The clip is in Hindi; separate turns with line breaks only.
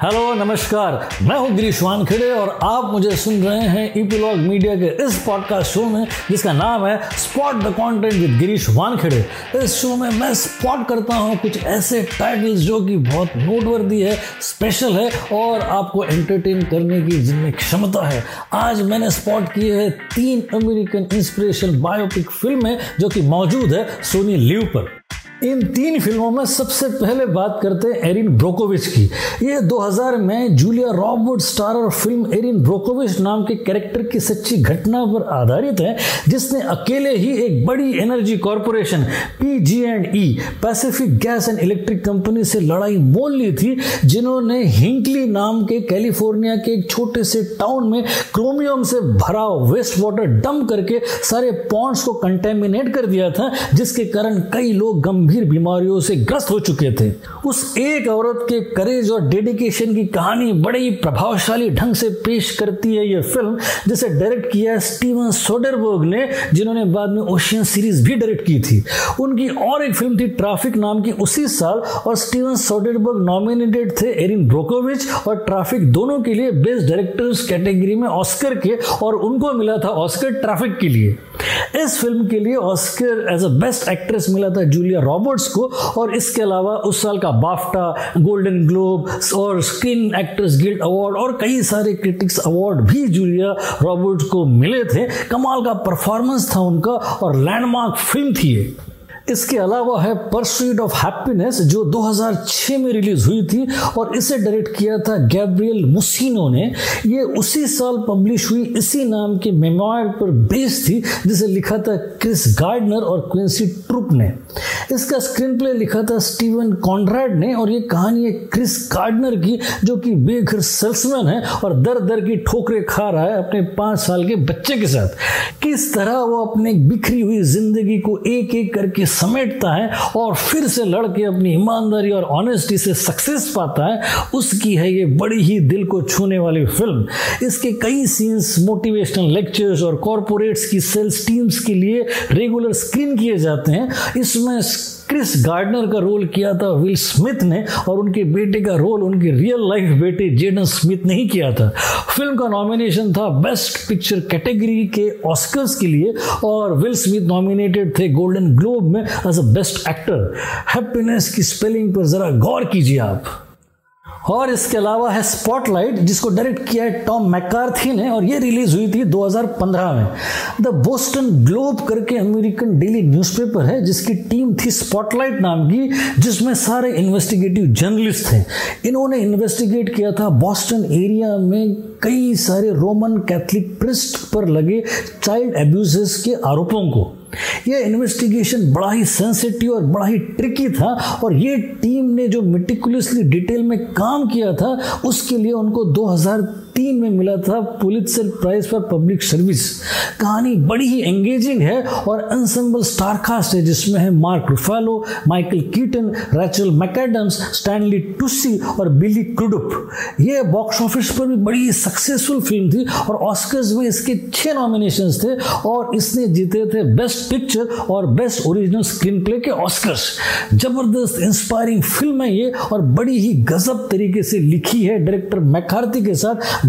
Hello नमस्कार। मैं हूँ गिरीश वानखेड़े और आप मुझे सुन रहे हैं ईपीलॉग मीडिया के इस पॉडकास्ट शो में, जिसका नाम है spot the content with Girish Wankhede. इस शो में मैं स्पॉट करता हूँ कुछ ऐसे टाइटल्स जो कि बहुत नोटवर्दी है स्पेशल है और आपको एंटरटेन करने की जिनमें क्षमता है। आज मैंने स्पॉट किए हैं तीन अमेरिकन इंस्पिरेशन बायोपिक फ़िल्में जो कि मौजूद है सोनी लिव पर। इन तीन फ़िल्मों में सबसे पहले बात करते हैं एरिन ब्रोकोविच की। ये 2000 में Julia Robert starrer film Erin Brockovich नाम के कैरेक्टर की सच्ची घटना पर आधारित है, जिसने अकेले ही एक बड़ी energy corporation P G and E, Pacific gas and electric company से लड़ाई मोल ली थी, जिन्होंने हिंकली नाम के कैलिफ़ोर्निया के एक छोटे से टाउन में क्रोमियम से भरा वेस्ट वाटर डंप करके सारे पॉन्ड्स को कंटेमिनेट कर दिया था, जिसके कारण कई लोग गंभीर गंभीर बीमारियों से ग्रस्त हो चुके थे। उस एक औरत के करेज और डेडिकेशन की कहानी बड़े ही प्रभावशाली ढंग से पेश करती है यह फ़िल्म, जिसे डायरेक्ट किया स्टीवन सोडरबर्ग ने, जिन्होंने बाद में ओशियन सीरीज़ भी डायरेक्ट की थी। उनकी और एक फ़िल्म थी ट्रैफ़िक नाम की उसी साल, और स्टीवन सोडरबर्ग नॉमिनेटेड थे एरिन ब्रोकोविच, और ट्रैफ़िक दोनों के लिए बेस्ट डायरेक्टर्स कैटेगरी में ऑस्कर के, और उनको मिला था ऑस्कर ट्रैफ़िक के लिए। इस फ़िल्म के लिए Oscar as a best actress मिला था जूलिया रॉबर्ट्स को, और इसके अलावा उस साल का बाफ्टा गोल्डन ग्लोब और स्क्रीन एक्ट्रेस गिल्ड अवार्ड और कई सारे क्रिटिक्स अवार्ड भी जूलिया रॉबर्ट्स को मिले थे। कमाल का परफॉर्मेंस था उनका और लैंडमार्क फ़िल्म थी इसके अलावा है परसुइट ऑफ़ हैप्पीनेस जो 2006 में रिलीज़ हुई थी और इसे डायरेक्ट किया था गैब्रियल मुसीनो ने। ये उसी साल पब्लिश हुई, इसी नाम के मेमोयर पर बेस थी, जिसे लिखा था क्रिस गार्डनर और क्विंसी ट्रुप ने। इसका स्क्रीन प्ले लिखा था स्टीवन कॉन्ड्रैड ने और ये कहानी है क्रिस गार्डनर की, जो कि बेघर सेल्समैन है और दर दर की ठोकरें खा रहा है अपने पाँच साल के बच्चे के साथ। किस तरह वो अपने बिखरी हुई ज़िंदगी को एक एक करके समेटता है और फिर से लड़के अपनी ईमानदारी और ऑनेस्टी से सक्सेस पाता है, उसकी है ये बड़ी ही दिल को छूने वाली फ़िल्म इसके कई सीन्स मोटिवेशनल लेक्चर्स और कॉरपोरेट्स की सेल्स टीम्स के लिए रेगुलर स्क्रीन किए जाते हैं. इसमें क्रिस गार्डनर का रोल किया था विल स्मिथ ने, और उनके बेटे का रोल उनके रियल लाइफ बेटे जेडन स्मिथ ने ही किया था। फ़िल्म का नॉमिनेशन था बेस्ट पिक्चर कैटेगरी के ऑस्कर्स के लिए, और विल स्मिथ नॉमिनेटेड थे गोल्डन ग्लोब में as a best actor happiness की स्पेलिंग पर जरा गौर कीजिए आप। और इसके अलावा है स्पॉटलाइट जिसको डायरेक्ट किया है टॉम मैकार्थी ने, और ये रिलीज़ हुई थी 2015 में। द बोस्टन ग्लोब करके अमेरिकन डेली न्यूज़पेपर है, जिसकी टीम थी स्पॉटलाइट नाम की, जिसमें सारे इन्वेस्टिगेटिव जर्नलिस्ट थे। इन्होंने इन्वेस्टिगेट किया था बॉस्टन एरिया में कई सारे रोमन कैथलिक प्रिस्ट पर लगे चाइल्ड एब्यूजेस के आरोपों को। ये इन्वेस्टिगेशन बड़ा ही सेंसिटिव और बड़ा ही ट्रिकी था और ये टीम ने जो मेटिकुलसली डिटेल में काम किया था, उसके लिए उनको 2003 में मिला था Pulitzer prize for public service कहानी बड़ी ही एंगेजिंग है और अनसेंबल स्टारकास्ट है, जिसमें है Mark Ruffalo Michael Keaton Rachel McAdams Stanley Tucci और बिली क्रुडुप ये बॉक्स ऑफ़िस पर भी बड़ी सक्सेसफुल फ़िल्म थी और ऑस्कर्स में इसके छह नॉमिनेशन थे और इसने जीते थे बेस्ट पिक्चर और बेस्ट ओरिजिनल स्क्रीन प्ले के ऑस्कर्स ज़बरदस्त इंस्पायरिंग फ़िल्म है ये और बड़ी ही गजब तरीके से लिखी है डायरेक्टर मैकार्थी के साथ